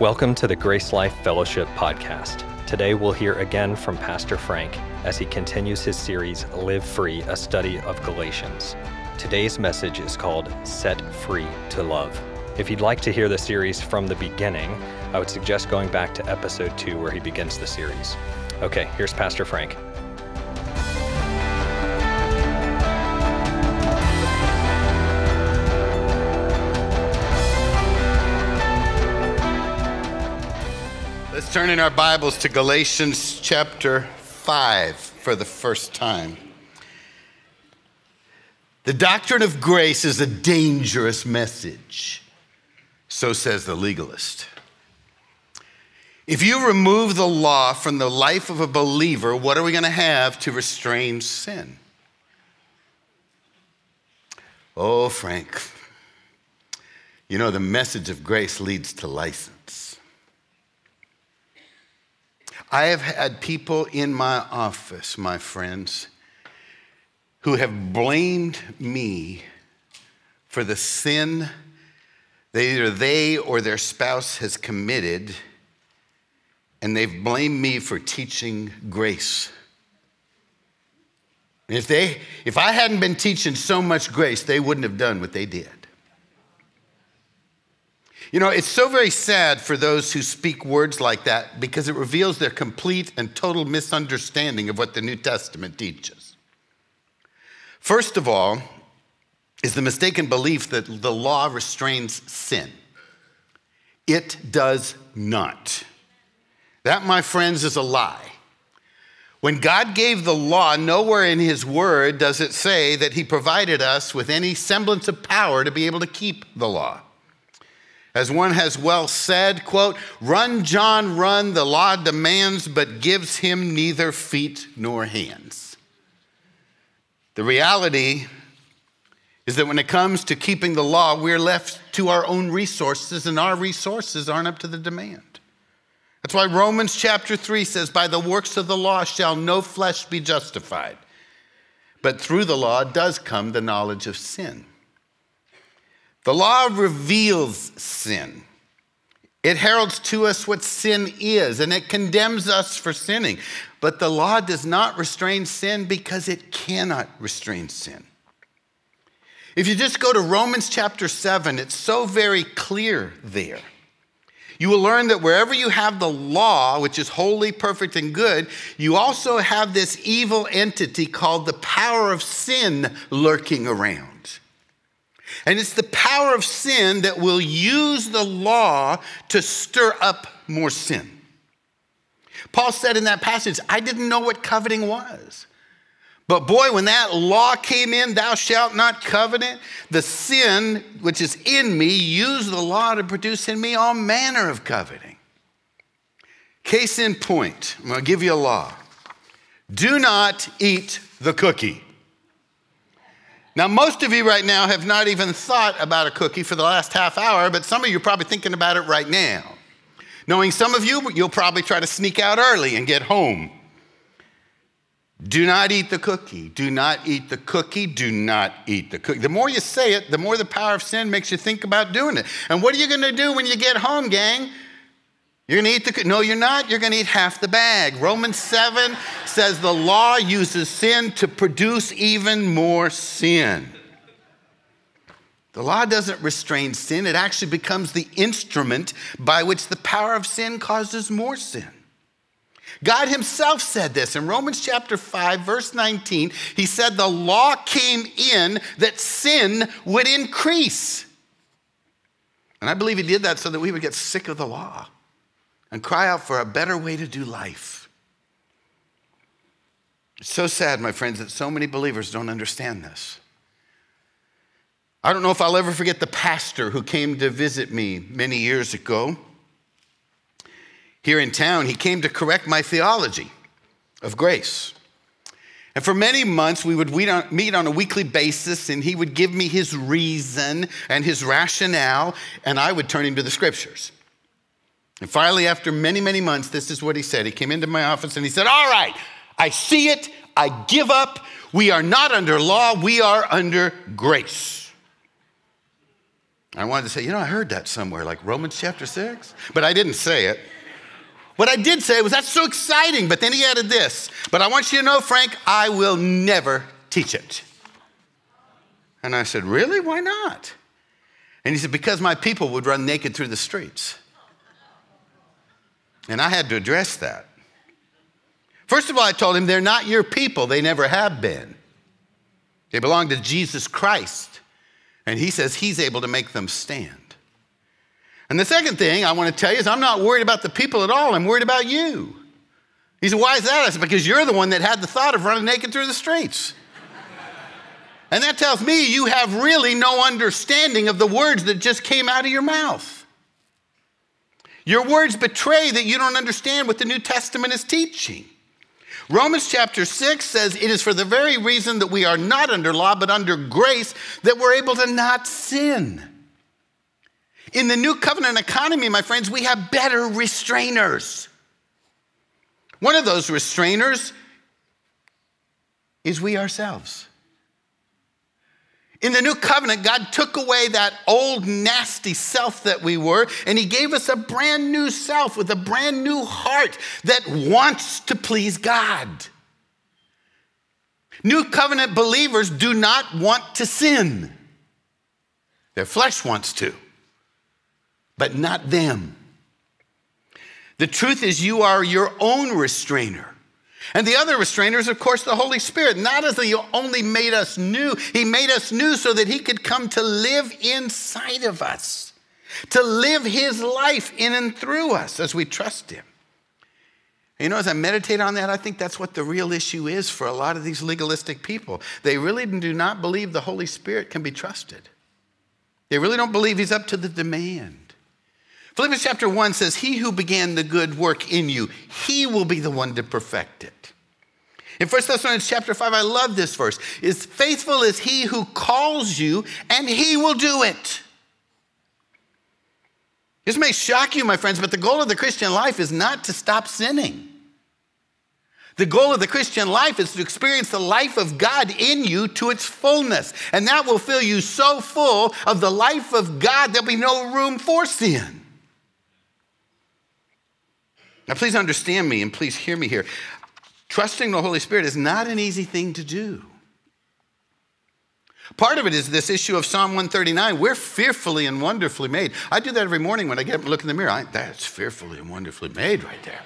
Welcome to the Grace Life Fellowship podcast. Today we'll hear again from Pastor Frank as he continues his series Live Free, a study of Galatians. Today's message is called Set Free to Love. If you'd like to hear the series from the beginning, I would suggest going back to episode 2 where he begins the series. Okay, here's Pastor Frank. Let's turn in our Bibles to Galatians chapter 5 for the first time. The doctrine of grace is a dangerous message, so says the legalist. If you remove the law from the life of a believer, what are we going to have to restrain sin? Oh, Frank, you know, the message of grace leads to license. I have had people in my office, my friends, who have blamed me for the sin that either they or their spouse has committed, and they've blamed me for teaching grace. If, they, if I hadn't been teaching so much grace, they wouldn't have done what they did. You know, it's so very sad for those who speak words like that because it reveals their complete and total misunderstanding of what the New Testament teaches. First of all, is the mistaken belief that the law restrains sin. It does not. That, my friends, is a lie. When God gave the law, nowhere in His Word does it say that He provided us with any semblance of power to be able to keep the law. As one has well said, quote, run, John, run, the law demands, but gives him neither feet nor hands. The reality is that when it comes to keeping the law, we're left to our own resources, and our resources aren't up to the demand. That's why Romans chapter 3 says, By the works of the law shall no flesh be justified. But through the law does come the knowledge of sin. The law reveals sin. It heralds to us what sin is and it condemns us for sinning. But the law does not restrain sin because it cannot restrain sin. If you just go to Romans chapter 7, it's so very clear there. You will learn that wherever you have the law, which is holy, perfect, and good, you also have this evil entity called the power of sin lurking around. And it's the power of sin that will use the law to stir up more sin. Paul said in that passage, I didn't know what coveting was. But boy, when that law came in, thou shalt not covet it, the sin which is in me used the law to produce in me all manner of coveting. Case in point, I'm gonna give you a law. Do not eat the cookie. Now, most of you right now have not even thought about a cookie for the last half hour, but some of you are probably thinking about it right now. Knowing some of you, you'll probably try to sneak out early and get home. Do not eat the cookie. Do not eat the cookie. Do not eat the cookie. The more you say it, the more the power of sin makes you think about doing it. And what are you going to do when you get home, gang? You're going to eat the, no, you're not. You're going to eat half the bag. Romans 7 says the law uses sin to produce even more sin. The law doesn't restrain sin, it actually becomes the instrument by which the power of sin causes more sin. God Himself said this in Romans chapter 5, verse 19. He said, The law came in that sin would increase. And I believe He did that so that we would get sick of the law and cry out for a better way to do life. It's so sad, my friends, that so many believers don't understand this. I don't know if I'll ever forget the pastor who came to visit me many years ago. Here in town, he came to correct my theology of grace. And for many months, we would meet on a weekly basis, and he would give me his reason and his rationale, and I would turn him to the scriptures. And finally, after many, many months, this is what he said. He came into my office and he said, All right, I see it. I give up. We are not under law, we are under grace. I wanted to say, you know, I heard that somewhere, like Romans chapter 6, but I didn't say it. What I did say was, that's so exciting, but then he added this, but I want you to know, Frank, I will never teach it. And I said, really? Why not? And he said, because my people would run naked through the streets. And I had to address that. First of all, I told him, they're not your people, they never have been. They belong to Jesus Christ. And he says he's able to make them stand. And the second thing I want to tell you is I'm not worried about the people at all, I'm worried about you. He said, Why is that? I said, Because you're the one that had the thought of running naked through the streets. and that tells me you have really no understanding of the words that just came out of your mouth. Your words betray that you don't understand what the New Testament is teaching. Romans chapter 6 says it is for the very reason that we are not under law, but under grace, that we're able to not sin. In the new covenant economy, my friends, we have better restrainers. One of those restrainers is we ourselves. In the new covenant, God took away that old nasty self that we were, and He gave us a brand new self with a brand new heart that wants to please God. New covenant believers do not want to sin, their flesh wants to, but not them. The truth is, you are your own restrainer. And the other restrainer is, of course, the Holy Spirit. Not as He only made us new, He made us new so that He could come to live inside of us, to live His life in and through us as we trust Him. You know, as I meditate on that, I think that's what the real issue is for a lot of these legalistic people. They really do not believe the Holy Spirit can be trusted, they really don't believe He's up to the demand. Philippians chapter 1 says, He who began the good work in you, he will be the one to perfect it. In 1 Thessalonians chapter 5, I love this verse. Is faithful is he who calls you, and he will do it. This may shock you, my friends, but the goal of the Christian life is not to stop sinning. The goal of the Christian life is to experience the life of God in you to its fullness. And that will fill you so full of the life of God, there'll be no room for sin. Now, please understand me and please hear me here. Trusting the Holy Spirit is not an easy thing to do. Part of it is this issue of Psalm 139. We're fearfully and wonderfully made. I do that every morning when I get up and look in the mirror. I, that's fearfully and wonderfully made right there.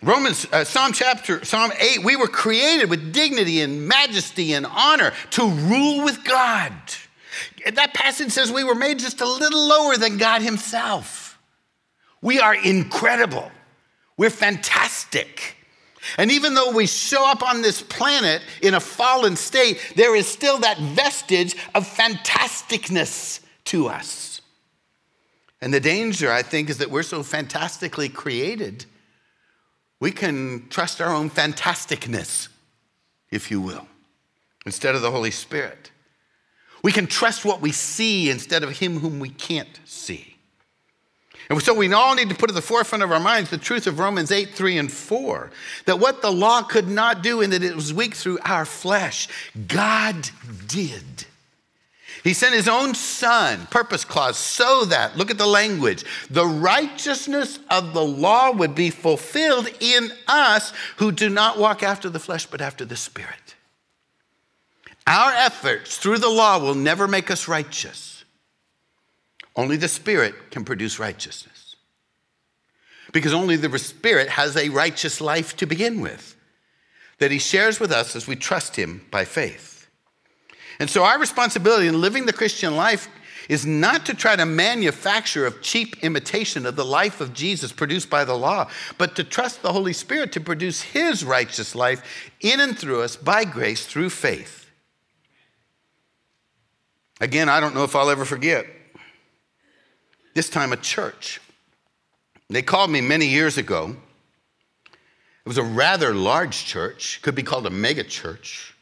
Romans, uh, Psalm chapter, Psalm 8, we were created with dignity and majesty and honor to rule with God. That passage says we were made just a little lower than God Himself. We are incredible. We're fantastic. And even though we show up on this planet in a fallen state, there is still that vestige of fantasticness to us. And the danger, I think, is that we're so fantastically created, we can trust our own fantasticness, if you will, instead of the Holy Spirit. We can trust what we see instead of Him whom we can't see. And so we all need to put at the forefront of our minds the truth of Romans 8, 3, and 4. That what the law could not do and that it was weak through our flesh, God did. He sent his own son, purpose clause, so that, look at the language, the righteousness of the law would be fulfilled in us who do not walk after the flesh but after the Spirit. Our efforts through the law will never make us righteous. Only the Spirit can produce righteousness. Because only the Spirit has a righteous life to begin with that He shares with us as we trust Him by faith. And so, our responsibility in living the Christian life is not to try to manufacture a cheap imitation of the life of Jesus produced by the law, but to trust the Holy Spirit to produce His righteous life in and through us by grace through faith. Again, I don't know if I'll ever forget this time a church. They called me many years ago. It was a rather large church, could be called a mega church.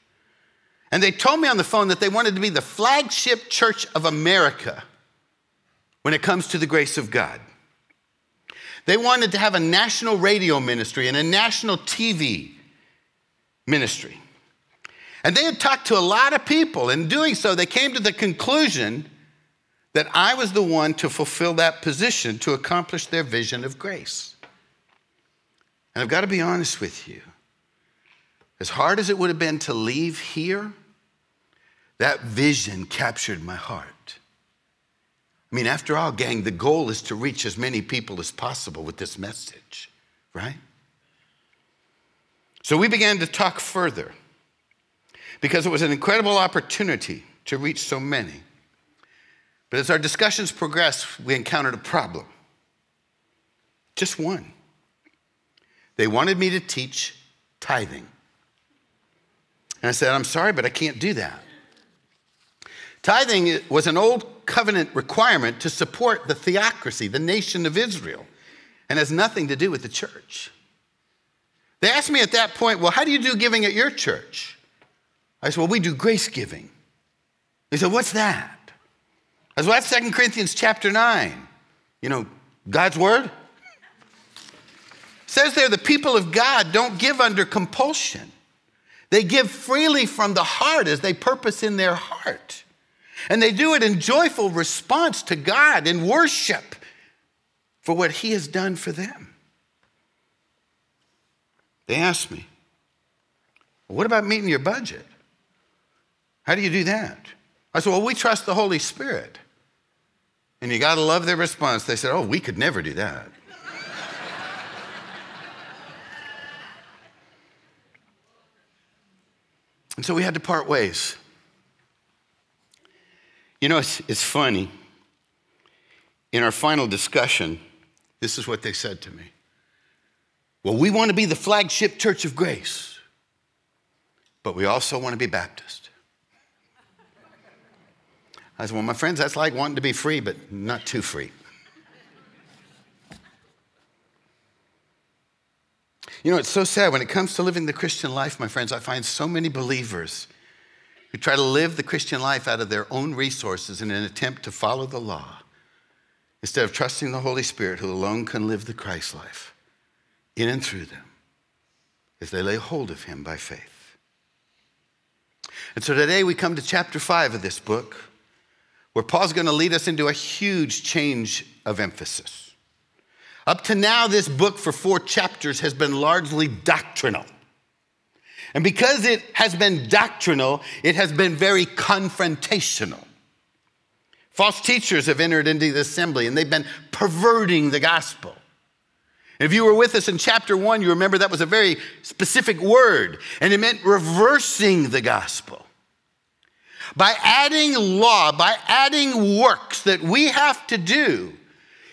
And they told me on the phone that they wanted to be the flagship church of America when it comes to the grace of God. They wanted to have a national radio ministry and a national TV ministry. And they had talked to a lot of people. In doing so, they came to the conclusion that I was the one to fulfill that position to accomplish their vision of grace. And I've got to be honest with you. As hard as it would have been to leave here, that vision captured my heart. I mean, after all, gang, the goal is to reach as many people as possible with this message, right? So we began to talk further because it was an incredible opportunity to reach so many. But as our discussions progressed, we encountered a problem. Just one. They wanted me to teach tithing. And I said, I'm sorry, but I can't do that. Tithing was an old covenant requirement to support the theocracy, the nation of Israel, and has nothing to do with the church. They asked me at that point, Well, how do you do giving at your church? I said, Well, we do grace giving. They said, What's that? Said, Well, that's 2 Corinthians chapter 9. You know, God's word. Says there, the people of God don't give under compulsion. They give freely from the heart as they purpose in their heart. And they do it in joyful response to God in worship for what He has done for them. They asked me, What about meeting your budget? How do you do that? I said, Well, we trust the Holy Spirit. And you got to love their response. They said, Oh, we could never do that. and so we had to part ways. You know, it's, it's funny. In our final discussion, this is what they said to me. Well, we want to be the flagship church of grace, but we also want to be Baptist. I said, Well, my friends, that's like wanting to be free, but not too free. You know, it's so sad when it comes to living the Christian life, my friends, I find so many believers who try to live the Christian life out of their own resources in an attempt to follow the law instead of trusting the Holy Spirit who alone can live the Christ life in and through them as they lay hold of Him by faith. And so today we come to chapter five of this book where Paul's going to lead us into a huge change of emphasis. Up to now, this book for four chapters has been largely doctrinal. And because it has been doctrinal, it has been very confrontational. False teachers have entered into the assembly and they've been perverting the gospel. If you were with us in chapter one, you remember that was a very specific word, and it meant reversing the gospel. By adding law, by adding works that we have to do,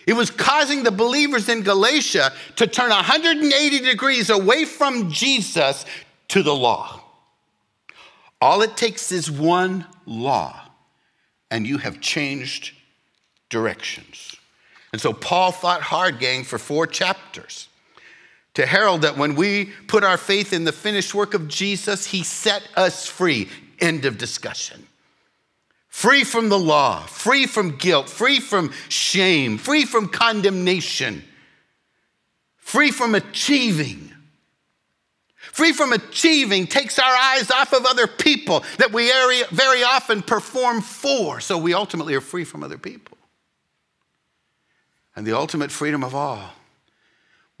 it was causing the believers in Galatia to turn 180 degrees away from Jesus to the law. All it takes is one law, and you have changed directions. And so Paul thought hard, gang, for four chapters to herald that when we put our faith in the finished work of Jesus, he set us free. End of discussion. Free from the law, free from guilt, free from shame, free from condemnation, free from achieving. Free from achieving takes our eyes off of other people that we very often perform for, so we ultimately are free from other people. And the ultimate freedom of all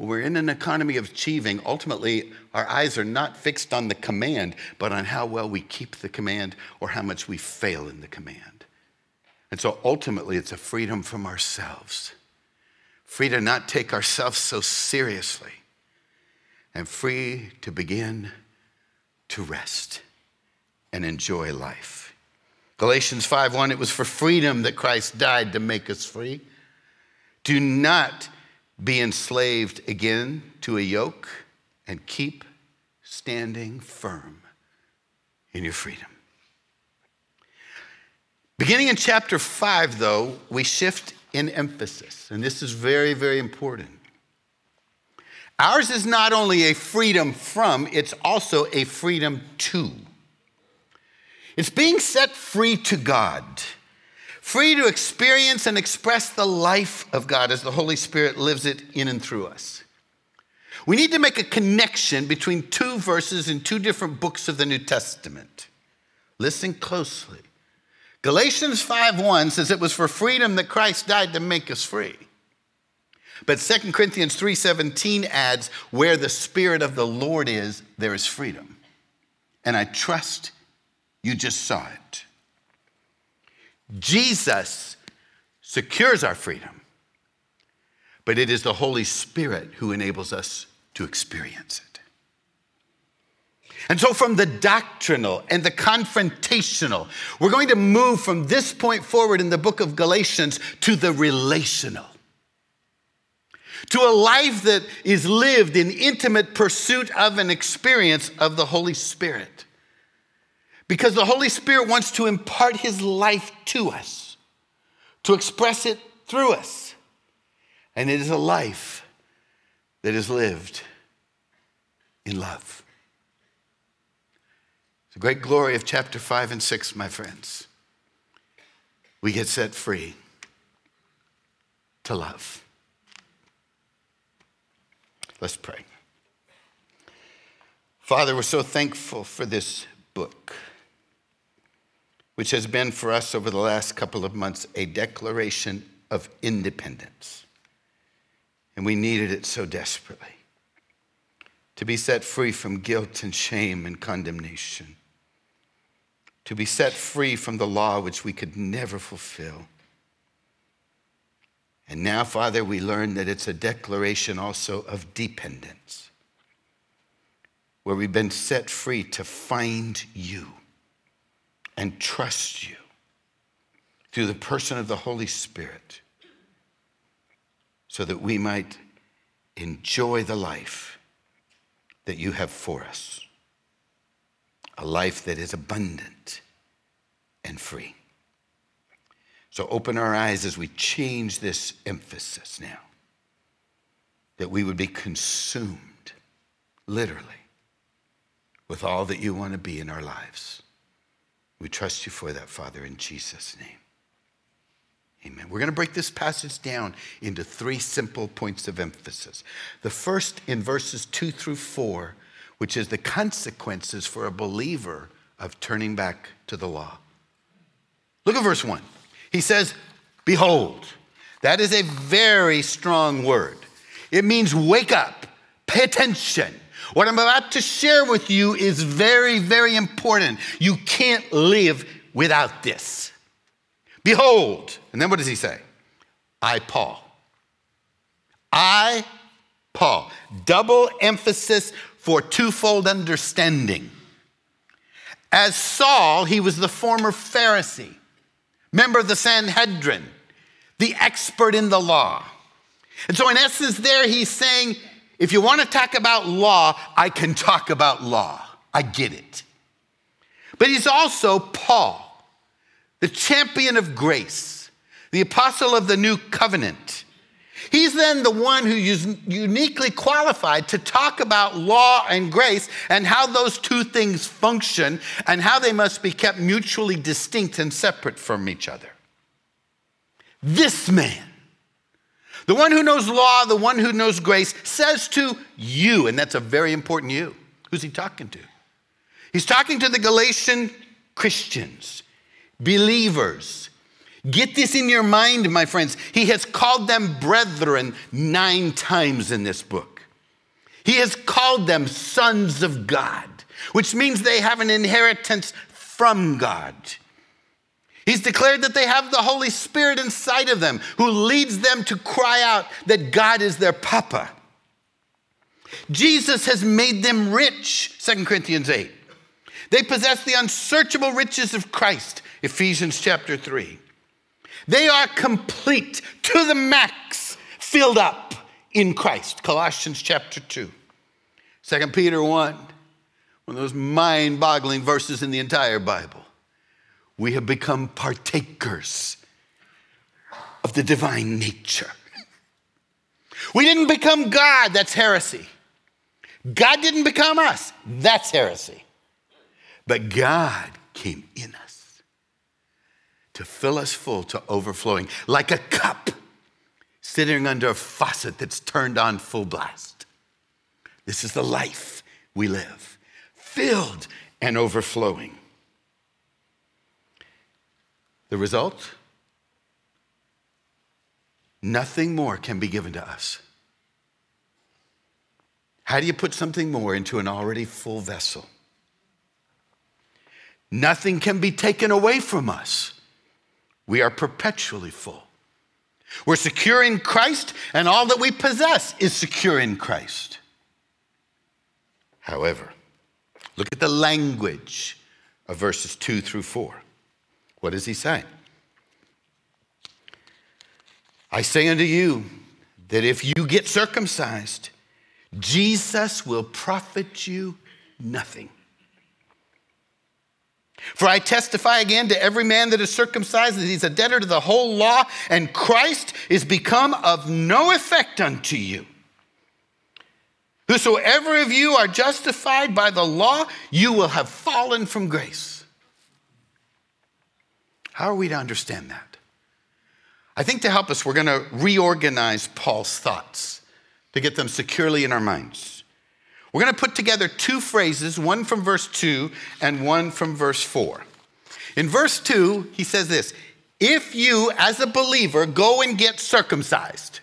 we're in an economy of achieving, ultimately our eyes are not fixed on the command, but on how well we keep the command or how much we fail in the command. And so ultimately it's a freedom from ourselves, free to not take ourselves so seriously, and free to begin to rest and enjoy life. Galatians 5:1 it was for freedom that Christ died to make us free. Do not be enslaved again to a yoke and keep standing firm in your freedom. Beginning in chapter 5, though, we shift in emphasis, and this is very, very important. Ours is not only a freedom from, it's also a freedom to. It's being set free to God free to experience and express the life of God as the Holy Spirit lives it in and through us. we need to make a connection between two verses in two different books of the New Testament. Listen closely. Galatians 5:1 says it was for freedom that Christ died to make us free. But 2 Corinthians 3:17 adds where the spirit of the Lord is there is freedom. And I trust you just saw it. Jesus secures our freedom. But it is the Holy Spirit who enables us to experience it. And so, from the doctrinal and the confrontational, we're going to move from this point forward in the book of Galatians to the relational. To a life that is lived in intimate pursuit of an experience of the Holy Spirit. Because the Holy Spirit wants to impart his life to us, to express it through us. And it is a life that is lived in love. The great glory of chapter 5 and 6, my friends. We get set free to love. Let's pray. Father, we're so thankful for this book, which has been for us over the last couple of months a declaration of independence. And we needed it so desperately to be set free from guilt and shame and condemnation to be set free from the law which we could never fulfill. And now, Father, we learn that it's a declaration also of dependence, where we've been set free to find you and trust you through the person of the Holy Spirit, so that we might enjoy the life that you have for us a life that is abundant and free. So open our eyes as we change this emphasis now, that we would be consumed, literally, with all that you want to be in our lives. We trust you for that, Father, in Jesus' name. Amen. We're going to break this passage down into three simple points of emphasis. The first in verses two through four which is the consequences for a believer of turning back to the law. Look at verse 1. He says, Behold, that is a very strong word. It means wake up, pay attention. What I'm about to share with you is very, very important. You can't live without this. Behold, and then what does he say? I, Paul. I, Paul. Double emphasis for twofold understanding. As Saul, he was the former Pharisee, member of the Sanhedrin, the expert in the law. And so, in essence, there he's saying, if you want to talk about law, I can talk about law. I get it. But he's also Paul, the champion of grace, the apostle of the new covenant He's then the one who is uniquely qualified to talk about law and grace and how those two things function and how they must be kept mutually distinct and separate from each other. This man, the one who knows law, the one who knows grace, says to you, and that's a very important you. Who's he talking to? He's talking to the Galatian Christians, believers Get this in your mind, my friends. He has called them brethren nine times in this book. He has called them sons of God, which means they have an inheritance from God. He's declared that they have the Holy Spirit inside of them who leads them to cry out that God is their papa. Jesus has made them rich, 2 Corinthians 8. They possess the unsearchable riches of Christ, Ephesians chapter 3. They are complete to the max, filled up in Christ. Colossians chapter 2. 2 Peter 1, one of those mind boggling verses in the entire Bible. We have become partakers of the divine nature. We didn't become God, that's heresy. God didn't become us, that's heresy. But God came in us to fill us full to overflowing, like a cup sitting under a faucet that's turned on full blast. This is the life we live, filled and overflowing. The result? Nothing more can be given to us. How do you put something more into an already full vessel? Nothing can be taken away from us. We are perpetually full. We're secure in Christ, and all that we possess is secure in Christ. However, look at the language of verses 2 through 4. What does he say? I say unto you that if you get circumcised, Jesus will profit you nothing. For I testify again to every man that is circumcised that he's a debtor to the whole law, and Christ is become of no effect unto you. Whosoever of you are justified by the law, you will have fallen from grace. How are we to understand that? I think to help us, we're going to reorganize Paul's thoughts to get them securely in our minds. We're going to put together two phrases, one from verse 2 and one from verse 4. In verse 2, he says this If you, as a believer, go and get circumcised,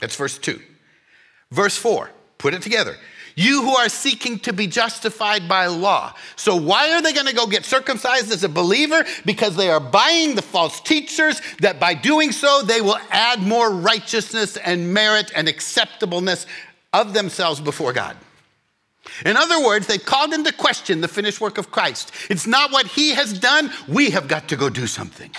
that's verse 2. Verse 4, Put it together. You who are seeking to be justified by law. So, why are they going to go get circumcised as a believer? Because they are buying the false teachers that by doing so, they will add more righteousness and merit and acceptableness of themselves before God. In other words, they've called into question the finished work of Christ. It's not what he has done, we have got to go do something.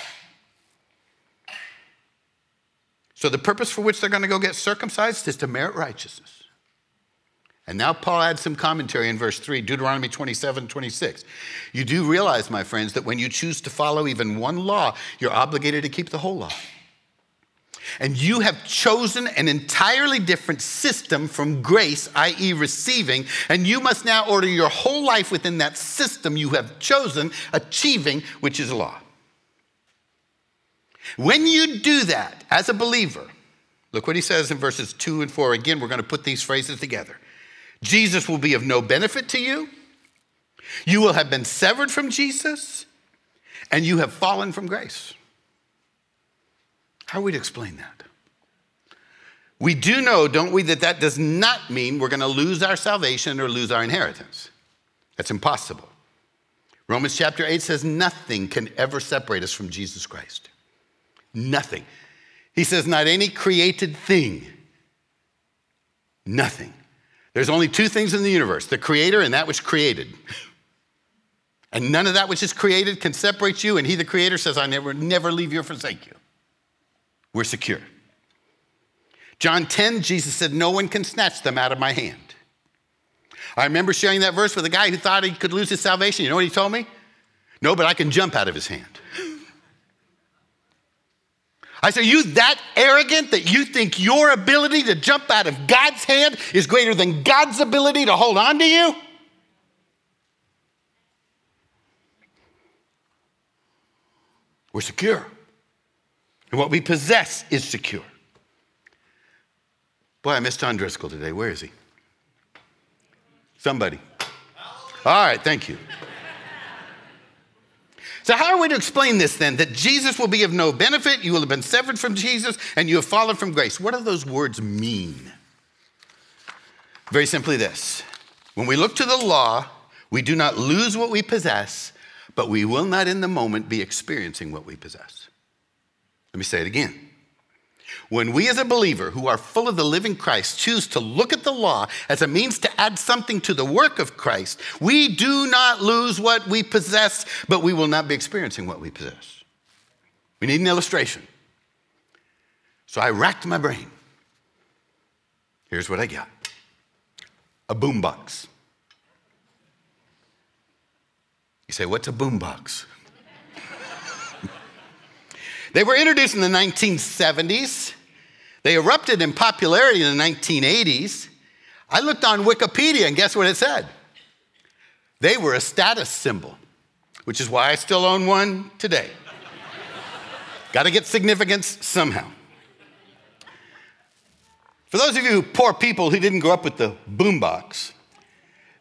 So, the purpose for which they're going to go get circumcised is to merit righteousness. And now Paul adds some commentary in verse 3, Deuteronomy 27, 26. You do realize, my friends, that when you choose to follow even one law, you're obligated to keep the whole law. And you have chosen an entirely different system from grace, i.e., receiving, and you must now order your whole life within that system you have chosen, achieving, which is law. When you do that as a believer, look what he says in verses 2 and 4. Again, we're going to put these phrases together. Jesus will be of no benefit to you. You will have been severed from Jesus, and you have fallen from grace. How are we explain that? We do know, don't we, that that does not mean we're going to lose our salvation or lose our inheritance. That's impossible. Romans chapter 8 says nothing can ever separate us from Jesus Christ. Nothing. He says, not any created thing. Nothing. There's only two things in the universe the creator and that which created. And none of that which is created can separate you. And he, the creator, says, I never, never leave you or forsake you. We're secure. John 10, Jesus said, No one can snatch them out of my hand. I remember sharing that verse with a guy who thought he could lose his salvation. You know what he told me? No, but I can jump out of his hand. I said, You that arrogant that you think your ability to jump out of God's hand is greater than God's ability to hold on to you? We're secure. And what we possess is secure. Boy, I missed John Driscoll today. Where is he? Somebody. All right, thank you. So, how are we to explain this then? That Jesus will be of no benefit, you will have been severed from Jesus, and you have fallen from grace. What do those words mean? Very simply this when we look to the law, we do not lose what we possess, but we will not in the moment be experiencing what we possess. Let me say it again. When we, as a believer who are full of the living Christ, choose to look at the law as a means to add something to the work of Christ, we do not lose what we possess, but we will not be experiencing what we possess. We need an illustration. So I racked my brain. Here's what I got a boombox. You say, What's a boombox? They were introduced in the 1970s. They erupted in popularity in the 1980s. I looked on Wikipedia and guess what it said? They were a status symbol, which is why I still own one today. Got to get significance somehow. For those of you poor people who didn't grow up with the boombox,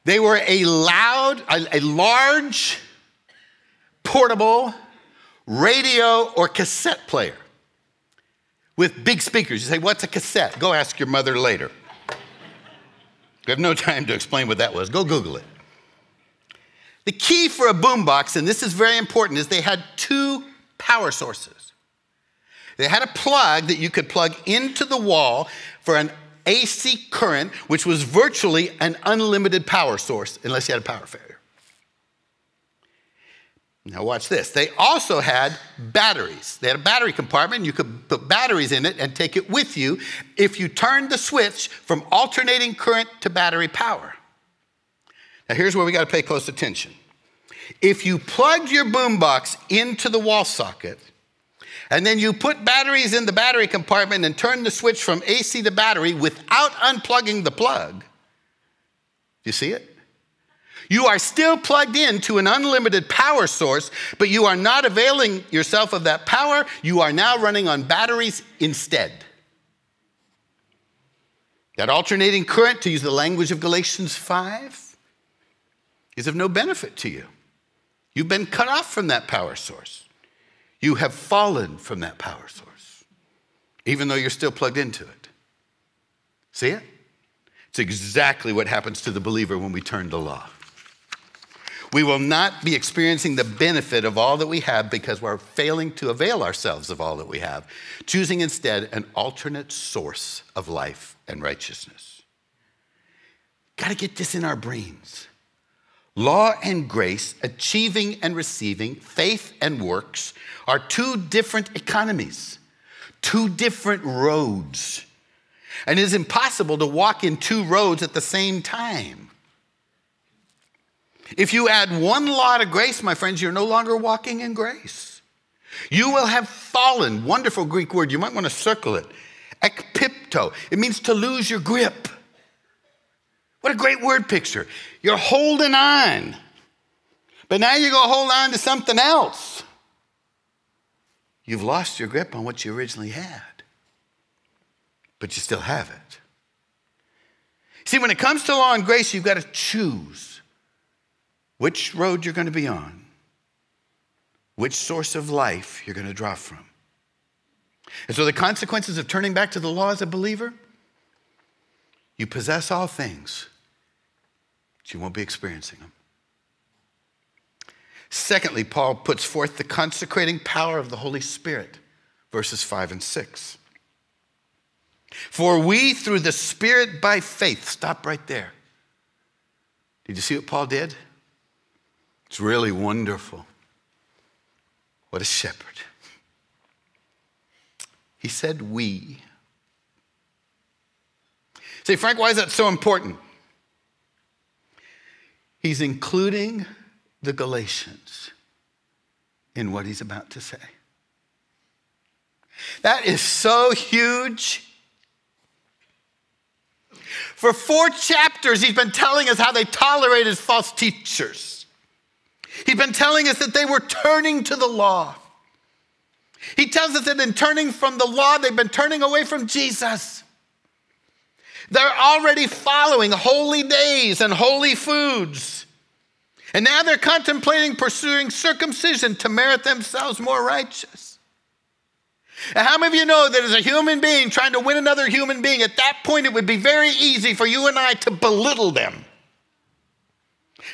they were a loud, a, a large, portable radio or cassette player with big speakers. You say, What's a cassette? Go ask your mother later. I have no time to explain what that was. Go Google it. The key for a boombox, and this is very important, is they had two power sources. They had a plug that you could plug into the wall for an AC current, which was virtually an unlimited power source unless you had a power failure. Now, watch this. They also had batteries. They had a battery compartment. You could put batteries in it and take it with you if you turned the switch from alternating current to battery power. Now, here's where we got to pay close attention. If you plugged your boombox into the wall socket, and then you put batteries in the battery compartment and turn the switch from AC to battery without unplugging the plug, do you see it? You are still plugged in to an unlimited power source, but you are not availing yourself of that power. You are now running on batteries instead. That alternating current, to use the language of Galatians 5, is of no benefit to you. You've been cut off from that power source. You have fallen from that power source, even though you're still plugged into it. See it? It's exactly what happens to the believer when we turn to law. We will not be experiencing the benefit of all that we have because we're failing to avail ourselves of all that we have, choosing instead an alternate source of life and righteousness. Got to get this in our brains. Law and grace, achieving and receiving, faith and works are two different economies, two different roads. And it is impossible to walk in two roads at the same time. If you add one law to grace, my friends, you're no longer walking in grace. You will have fallen. Wonderful Greek word. You might want to circle it. Ekpipto. It means to lose your grip. What a great word picture. You're holding on, but now you're going to hold on to something else. You've lost your grip on what you originally had, but you still have it. See, when it comes to law and grace, you've got to choose which road you're going to be on, which source of life you're going to draw from. And so, the consequences of turning back to the law as a believer, you possess all things but you won't be experiencing them. Secondly, Paul puts forth the consecrating power of the Holy Spirit, verses 5 and 6. For we, through the Spirit by faith, stop right there. Did you see what Paul did? It's really wonderful. What a shepherd. He said, We. Say, Frank, why is that so important? He's including the Galatians in what he's about to say. That is so huge. For four chapters, he's been telling us how they tolerated his false teachers. He's been telling us that they were turning to the law. He tells us that in turning from the law, they've been turning away from Jesus. They're already following holy days and holy foods. And now they're contemplating pursuing circumcision to merit themselves more righteous. And how many of you know that as a human being trying to win another human being, at that point it would be very easy for you and I to belittle them,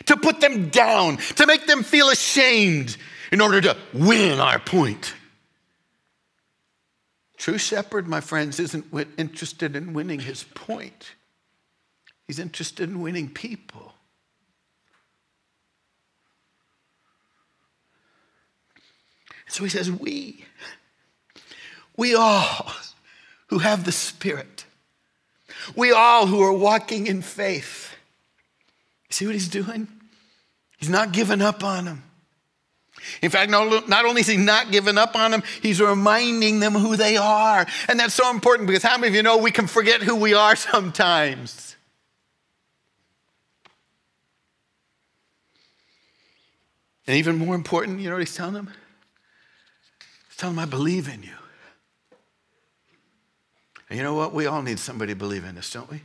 to put them down, to make them feel ashamed in order to win our point. True shepherd, my friends, isn't interested in winning his point. He's interested in winning people. So he says, We, we all who have the Spirit, we all who are walking in faith. See what he's doing? He's not giving up on them. In fact, not only is he not giving up on them, he's reminding them who they are. And that's so important because how many of you know we can forget who we are sometimes? And even more important, you know what he's telling them? He's telling them, I believe in you. And you know what? We all need somebody to believe in us, don't we?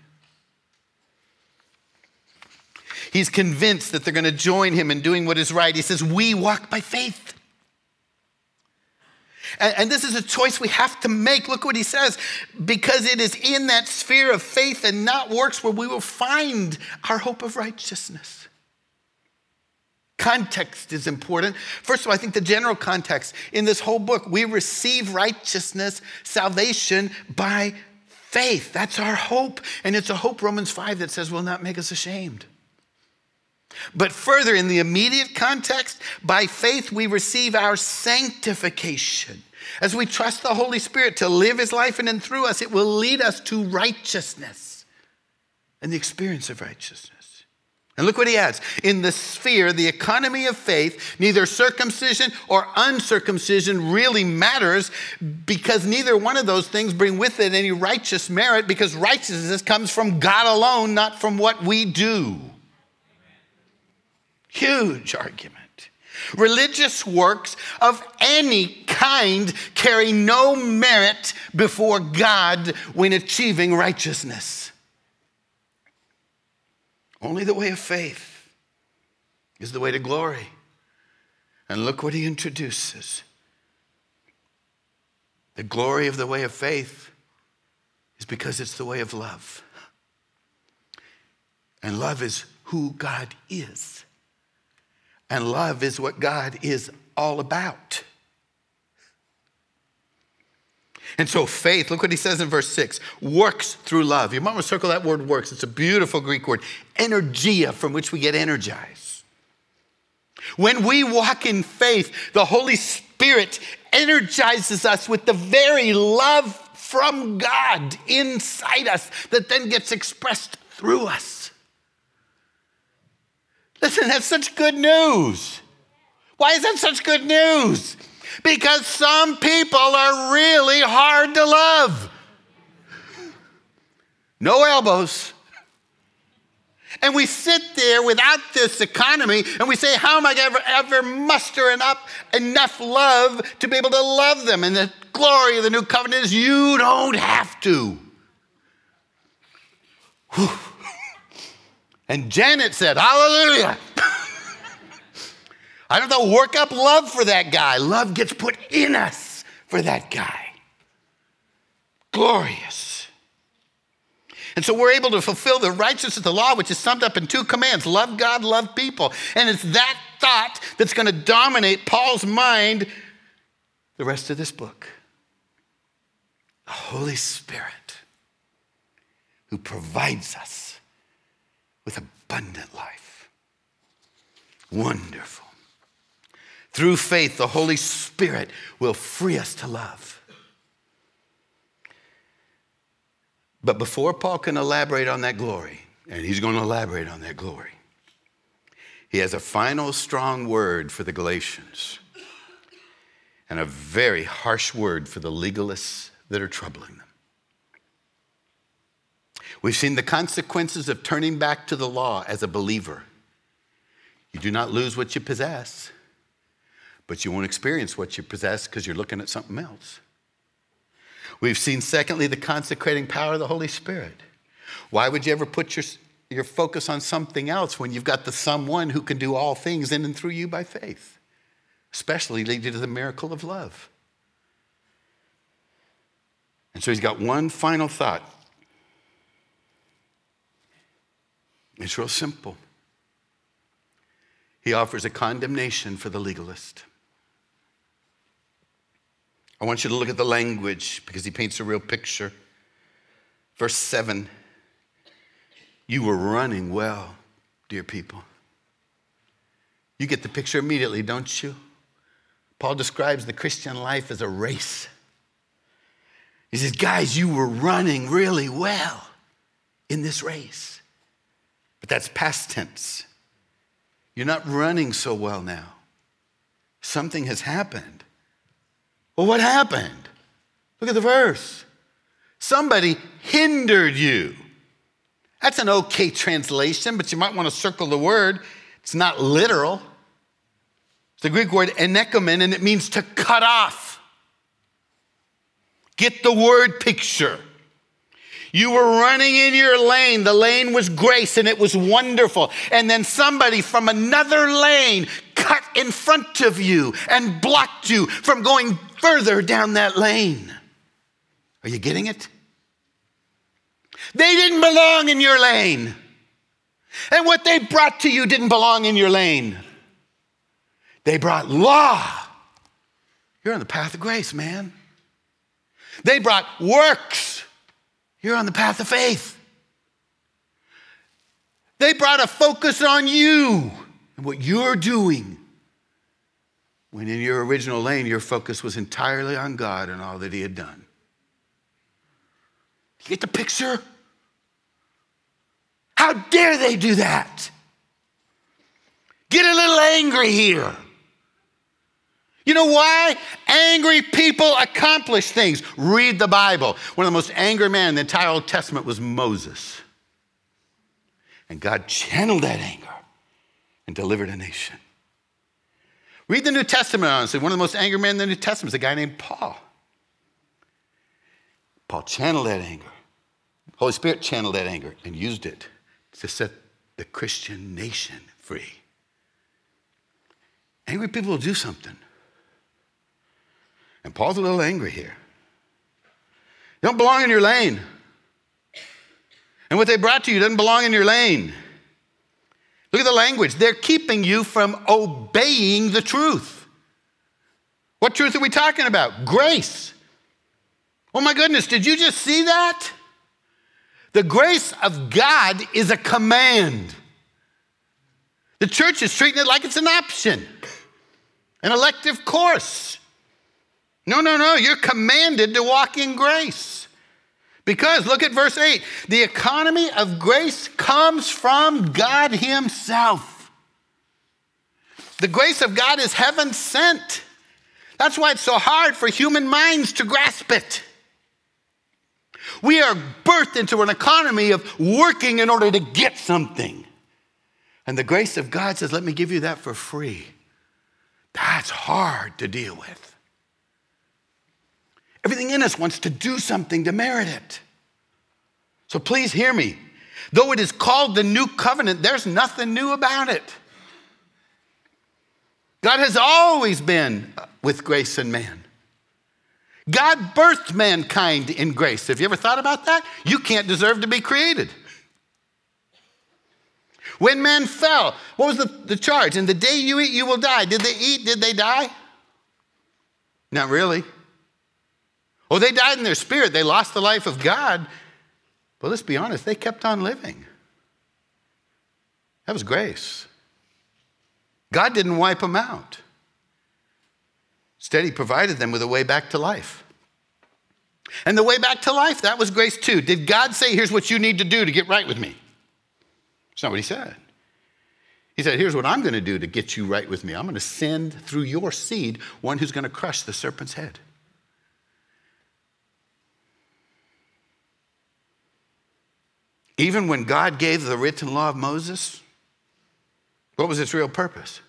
He's convinced that they're going to join him in doing what is right. He says, We walk by faith. And, and, this is a choice we have to make. Look what he says because it is in that sphere of faith and not works where we will find our hope of righteousness. Context is important. First of all, I think the general context in this whole book, we receive righteousness, salvation by faith. That's our hope. And it's a hope, Romans 5, that says will not make us ashamed. But further, in the immediate context, by faith we receive our sanctification. As we trust the Holy Spirit to live his life in and through us, it will lead us to righteousness and the experience of righteousness. And look what he adds. In the sphere, the economy of faith, neither circumcision or uncircumcision really matters because neither one of those things bring with it any righteous merit because righteousness comes from God alone, not from what we do. Huge argument. Religious works of any kind carry no merit before God when achieving righteousness. Only the way of faith is the way to glory. And look what he introduces. The glory of the way of faith is because it's the way of love. And love is who God is. And love is what God is all about. And so faith, look what he says in verse 6, works through love. You might want to circle that word works. It's a beautiful Greek word, energia, from which we get energized. When we walk in faith, the Holy Spirit energizes us with the very love from God inside us that then gets expressed through us. Listen, that's such good news. Why is that such good news? Because some people are really hard to love. No elbows. And we sit there without this economy and we say, How am I ever, ever mustering up enough love to be able to love them? And the glory of the new covenant is you don't have to. Whew. And Janet said, Hallelujah. I don't to work up love for that guy. Love gets put in us for that guy. Glorious. And so we're able to fulfill the righteousness of the law, which is summed up in two commands love God, love people. And it's that thought that's going to dominate Paul's mind the rest of this book. The Holy Spirit who provides us with abundant life. Wonderful. Through faith, the Holy Spirit will free us to love. But before Paul can elaborate on that glory, and he's going to elaborate on that glory, he has a final strong word for the Galatians and a very harsh word for the legalists that are troubling them. We've seen the consequences of turning back to the law as a believer. You do not lose what you possess, but you won't experience what you possess because you're looking at something else. We've seen, secondly, the consecrating power of the Holy Spirit. Why would you ever put your, your focus on something else when you've got the someone who can do all things in and through you by faith, especially lead you to the miracle of love? And so he's got one final thought It's real simple. He offers a condemnation for the legalist. I want you to look at the language because he paints a real picture. Verse 7 You were running well, dear people. You get the picture immediately, don't you? Paul describes the Christian life as a race. He says, Guys, you were running really well in this race. But that's past tense. You're not running so well now. Something has happened. Well, what happened? Look at the verse. Somebody hindered you. That's an okay translation, but you might want to circle the word. It's not literal. It's the Greek word enekomen, and it means to cut off. Get the word picture. You were running in your lane. The lane was grace and it was wonderful. And then somebody from another lane cut in front of you and blocked you from going further down that lane. Are you getting it? They didn't belong in your lane. And what they brought to you didn't belong in your lane. They brought law. You're on the path of grace, man. They brought works. You're on the path of faith. They brought a focus on you and what you're doing. When in your original lane, your focus was entirely on God and all that He had done. You get the picture? How dare they do that? Get a little angry here. You know why? Angry people accomplish things. Read the Bible. One of the most angry men in the entire Old Testament was Moses. And God channeled that anger and delivered a nation. Read the New Testament, honestly. One of the most angry men in the New Testament is a guy named Paul. Paul channeled that anger. Holy Spirit channeled that anger and used it to set the Christian nation free. Angry people will do something. And Paul's a little angry here. You don't belong in your lane. And what they brought to you doesn't belong in your lane. Look at the language. They're keeping you from obeying the truth. What truth are we talking about? Grace. Oh my goodness, did you just see that? The grace of God is a command. The church is treating it like it's an option, an elective course. No, no, no. You're commanded to walk in grace. Because look at verse 8 the economy of grace comes from God Himself. The grace of God is heaven sent. That's why it's so hard for human minds to grasp it. We are birthed into an economy of working in order to get something. And the grace of God says, Let me give you that for free. That's hard to deal with. Everything in us wants to do something to merit it. So please hear me. Though it is called the new covenant, there's nothing new about it. God has always been with grace and man. God birthed mankind in grace. Have you ever thought about that? You can't deserve to be created. When man fell, what was the, the charge? In the day you eat, you will die. Did they eat? Did they die? Not really. Oh, they died in their spirit. They lost the life of God. But let's be honest, they kept on living. That was grace. God didn't wipe them out. Instead, He provided them with a way back to life. And the way back to life, that was grace too. Did God say, here's what you need to do to get right with me? That's not what He said. He said, here's what I'm going to do to get you right with me. I'm going to send through your seed one who's going to crush the serpent's head. Even when God gave the written law of Moses, what was its real purpose?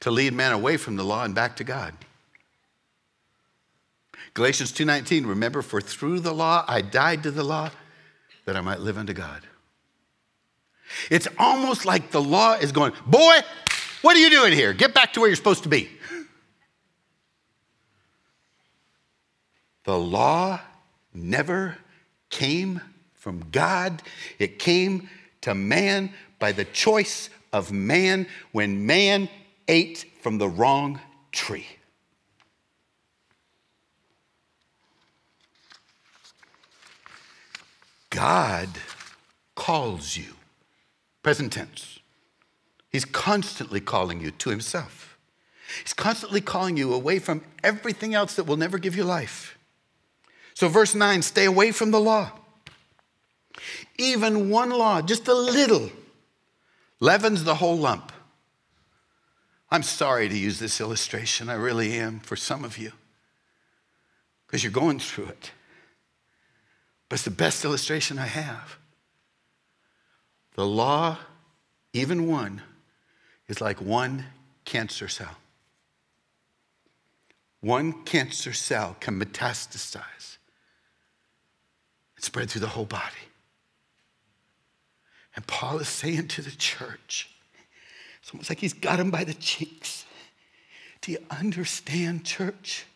To lead man away from the law and back to God. Galatians 2:19 remember for through the law I died to the law that I might live unto God. It's almost like the law is going, "Boy, what are you doing here? Get back to where you're supposed to be." The law never came from God. It came to man by the choice of man when man ate from the wrong tree. God calls you, present tense. He's constantly calling you to Himself. He's constantly calling you away from everything else that will never give you life. So, verse 9 stay away from the law. Even one law, just a little, leavens the whole lump. I'm sorry to use this illustration, I really am, for some of you, because you're going through it. But it's the best illustration I have. The law, even one, is like one cancer cell. One cancer cell can metastasize and spread through the whole body. And Paul is saying to the church, it's almost like he's got him by the cheeks. Do you understand, church?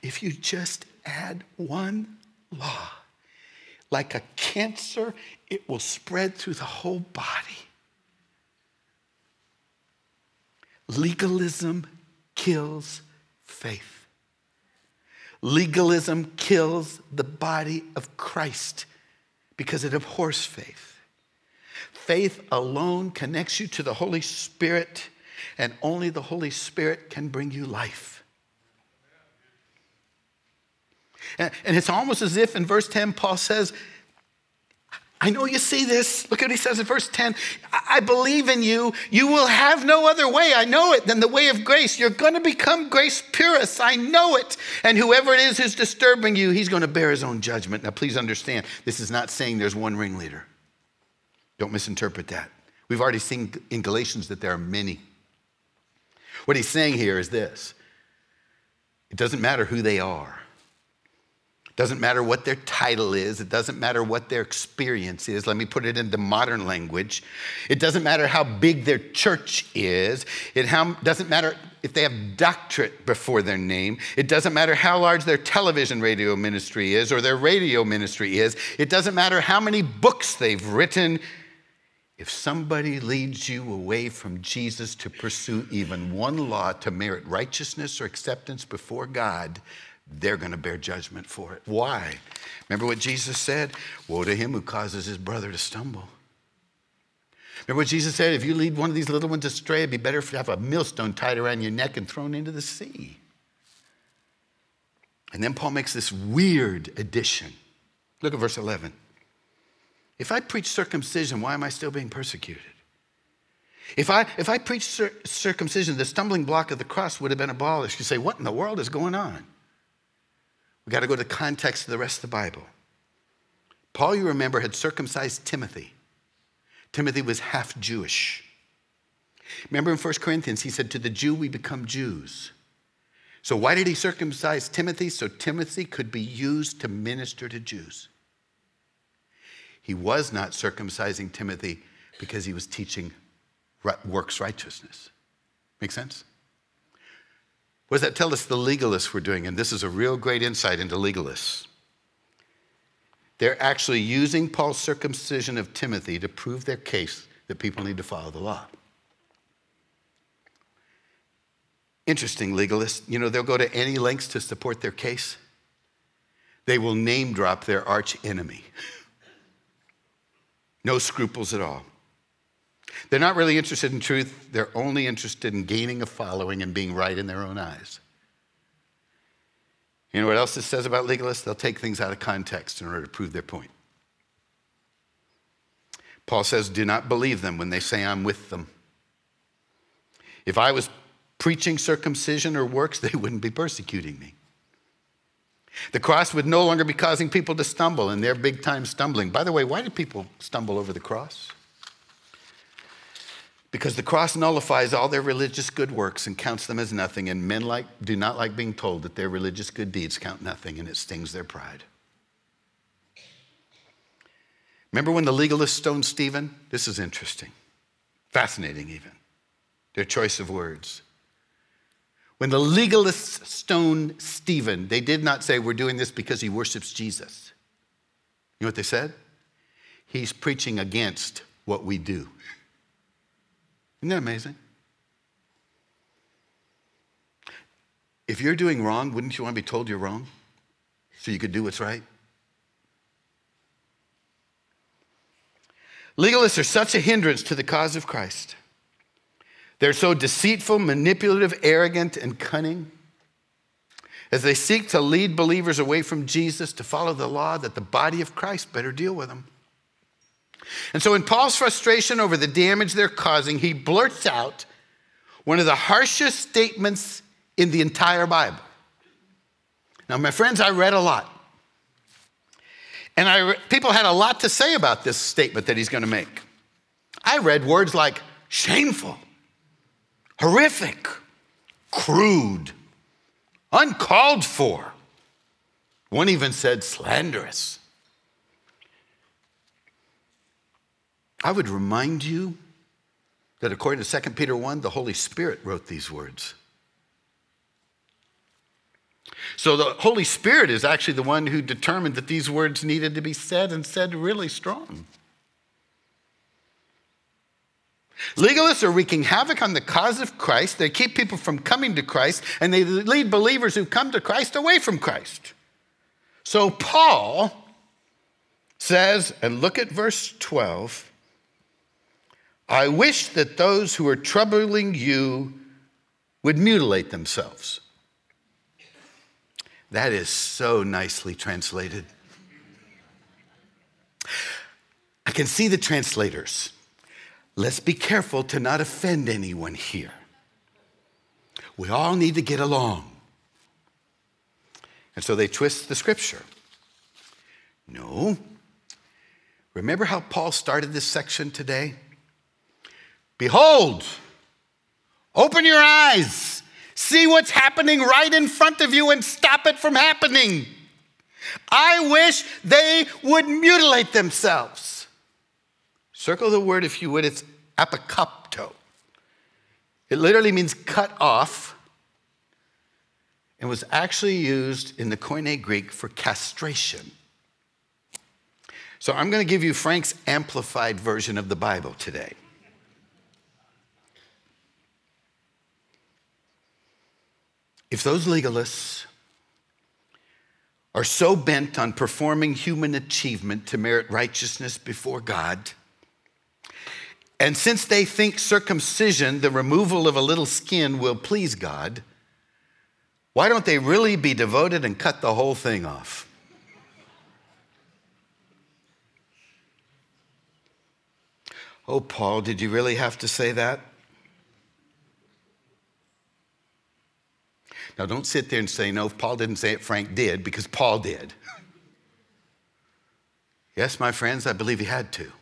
If you just add one law, like a cancer, it will spread through the whole body. Legalism kills faith. Legalism kills the body of Christ because it abhors faith. Faith alone connects you to the Holy Spirit, and only the Holy Spirit can bring you life. And it's almost as if in verse 10, Paul says, I know you see this. Look at what he says in verse 10. I believe in you. You will have no other way. I know it than the way of grace. You're going to become grace purus. I know it. And whoever it is who's disturbing you, he's going to bear his own judgment. Now, please understand, this is not saying there's one ringleader. Don't misinterpret that. We've already seen in Galatians that there are many. What he's saying here is this it doesn't matter who they are. It doesn't matter what their title is. It doesn't matter what their experience is. Let me put it into modern language. It doesn't matter how big their church is. It doesn't matter if they have doctorate before their name. It doesn't matter how large their television radio ministry is or their radio ministry is. It doesn't matter how many books they've written. If somebody leads you away from Jesus to pursue even one law to merit righteousness or acceptance before God, they're going to bear judgment for it. Why? Remember what Jesus said? Woe to him who causes his brother to stumble. Remember what Jesus said? If you lead one of these little ones astray, it'd be better to have a millstone tied around your neck and thrown into the sea. And then Paul makes this weird addition. Look at verse 11. If I preach circumcision, why am I still being persecuted? If I, if I preach cir- circumcision, the stumbling block of the cross would have been abolished. You say, What in the world is going on? We got to go to the context of the rest of the Bible. Paul, you remember, had circumcised Timothy. Timothy was half Jewish. Remember in 1 Corinthians, he said, To the Jew we become Jews. So, why did he circumcise Timothy? So Timothy could be used to minister to Jews. He was not circumcising Timothy because he was teaching works righteousness. Make sense? What does that tell us the legalists were doing? And this is a real great insight into legalists. They're actually using Paul's circumcision of Timothy to prove their case that people need to follow the law. Interesting legalists. You know, they'll go to any lengths to support their case. They will name drop their arch enemy. No scruples at all. They're not really interested in truth, they're only interested in gaining a following and being right in their own eyes. You know what else this says about legalists? They'll take things out of context in order to prove their point. Paul says, Do not believe them when they say I'm with them. If I was preaching circumcision or works, they wouldn't be persecuting me. The cross would no longer be causing people to stumble, and they're big time stumbling. By the way, why do people stumble over the cross? Because the cross nullifies all their religious good works and counts them as nothing, and men like, do not like being told that their religious good deeds count nothing, and it stings their pride. Remember when the legalists stoned Stephen? This is interesting, fascinating even, their choice of words. When the legalists stoned Stephen, they did not say, We're doing this because he worships Jesus. You know what they said? He's preaching against what we do. Isn't that amazing? If you're doing wrong, wouldn't you want to be told you're wrong so you could do what's right? Legalists are such a hindrance to the cause of Christ. They're so deceitful, manipulative, arrogant, and cunning as they seek to lead believers away from Jesus to follow the law that the body of Christ better deal with them. And so, in Paul's frustration over the damage they're causing, he blurts out one of the harshest statements in the entire Bible. Now, my friends, I read a lot. And I, people had a lot to say about this statement that he's going to make. I read words like shameful, horrific, crude, uncalled for. One even said slanderous. I would remind you that according to 2 Peter 1, the Holy Spirit wrote these words. So the Holy Spirit is actually the one who determined that these words needed to be said and said really strong. Legalists are wreaking havoc on the cause of Christ. They keep people from coming to Christ, and they lead believers who come to Christ away from Christ. So Paul says, and look at verse 12 I wish that those who are troubling you would mutilate themselves. That is so nicely translated. I can see the translators. Let's be careful to not offend anyone here. We all need to get along. And so they twist the scripture. No. Remember how Paul started this section today? Behold, open your eyes, see what's happening right in front of you and stop it from happening. I wish they would mutilate themselves. Circle the word if you would, it's apokopto. It literally means cut off and was actually used in the Koine Greek for castration. So I'm going to give you Frank's amplified version of the Bible today. If those legalists are so bent on performing human achievement to merit righteousness before God, and since they think circumcision, the removal of a little skin, will please God, why don't they really be devoted and cut the whole thing off? Oh, Paul, did you really have to say that? Now, don't sit there and say, no, if Paul didn't say it, Frank did, because Paul did. yes, my friends, I believe he had to.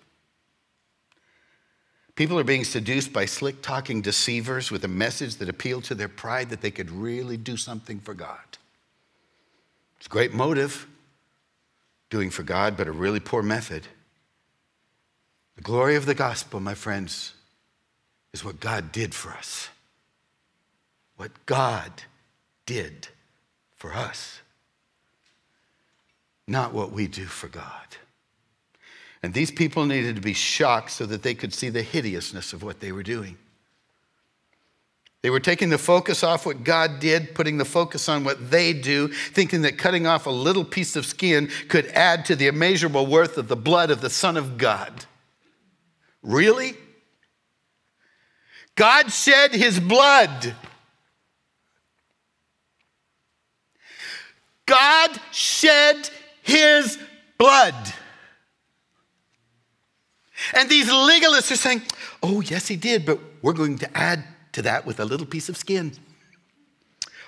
People are being seduced by slick talking deceivers with a message that appealed to their pride that they could really do something for God. It's a great motive, doing for God, but a really poor method. The glory of the gospel, my friends, is what God did for us. What God did for us, not what we do for God. And these people needed to be shocked so that they could see the hideousness of what they were doing. They were taking the focus off what God did, putting the focus on what they do, thinking that cutting off a little piece of skin could add to the immeasurable worth of the blood of the Son of God. Really? God shed his blood. God shed his blood. And these legalists are saying, oh, yes, he did, but we're going to add to that with a little piece of skin.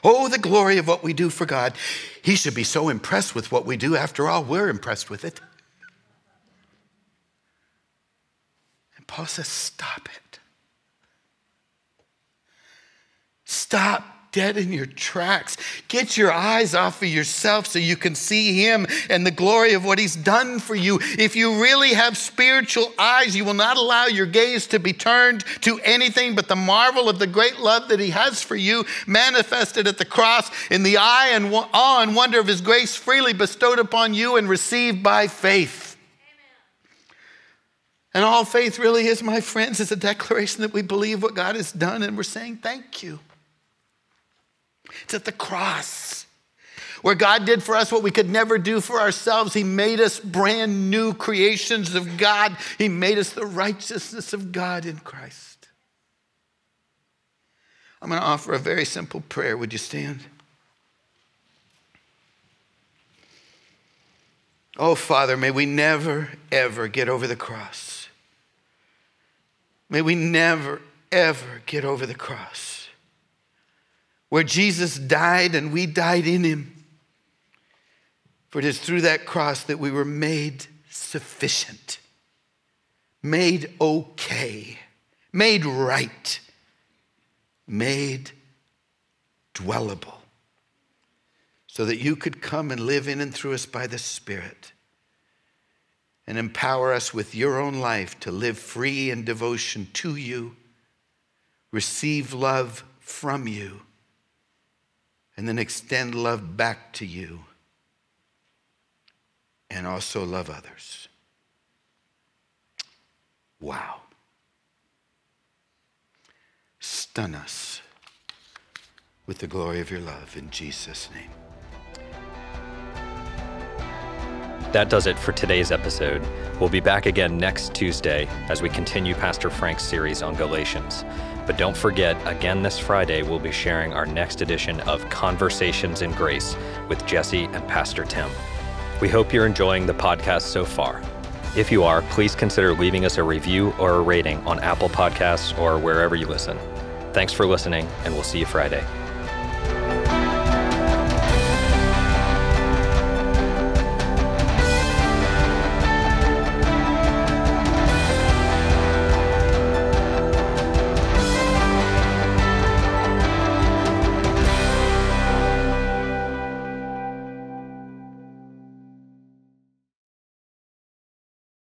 Oh, the glory of what we do for God. He should be so impressed with what we do. After all, we're impressed with it. And Paul says, Stop it. Stop dead in your tracks. Get your eyes off of yourself so you can see Him and the glory of what He's done for you. If you really have spiritual eyes, you will not allow your gaze to be turned to anything but the marvel of the great love that He has for you, manifested at the cross in the eye and awe and wonder of His grace freely bestowed upon you and received by faith. And all faith really is, my friends, is a declaration that we believe what God has done and we're saying thank you. It's at the cross where God did for us what we could never do for ourselves. He made us brand new creations of God, He made us the righteousness of God in Christ. I'm going to offer a very simple prayer. Would you stand? Oh, Father, may we never, ever get over the cross. May we never, ever get over the cross where Jesus died and we died in him. For it is through that cross that we were made sufficient, made okay, made right, made dwellable, so that you could come and live in and through us by the Spirit. and empower us with your own life to live free in devotion to you, receive love from you, and then extend love back to you, and also love others. Wow. Stun us with the glory of your love in Jesus' name. That does it for today's episode. We'll be back again next Tuesday as we continue Pastor Frank's series on Galatians. But don't forget, again this Friday, we'll be sharing our next edition of Conversations in Grace with Jesse and Pastor Tim. We hope you're enjoying the podcast so far. If you are, please consider leaving us a review or a rating on Apple Podcasts or wherever you listen. Thanks for listening, and we'll see you Friday.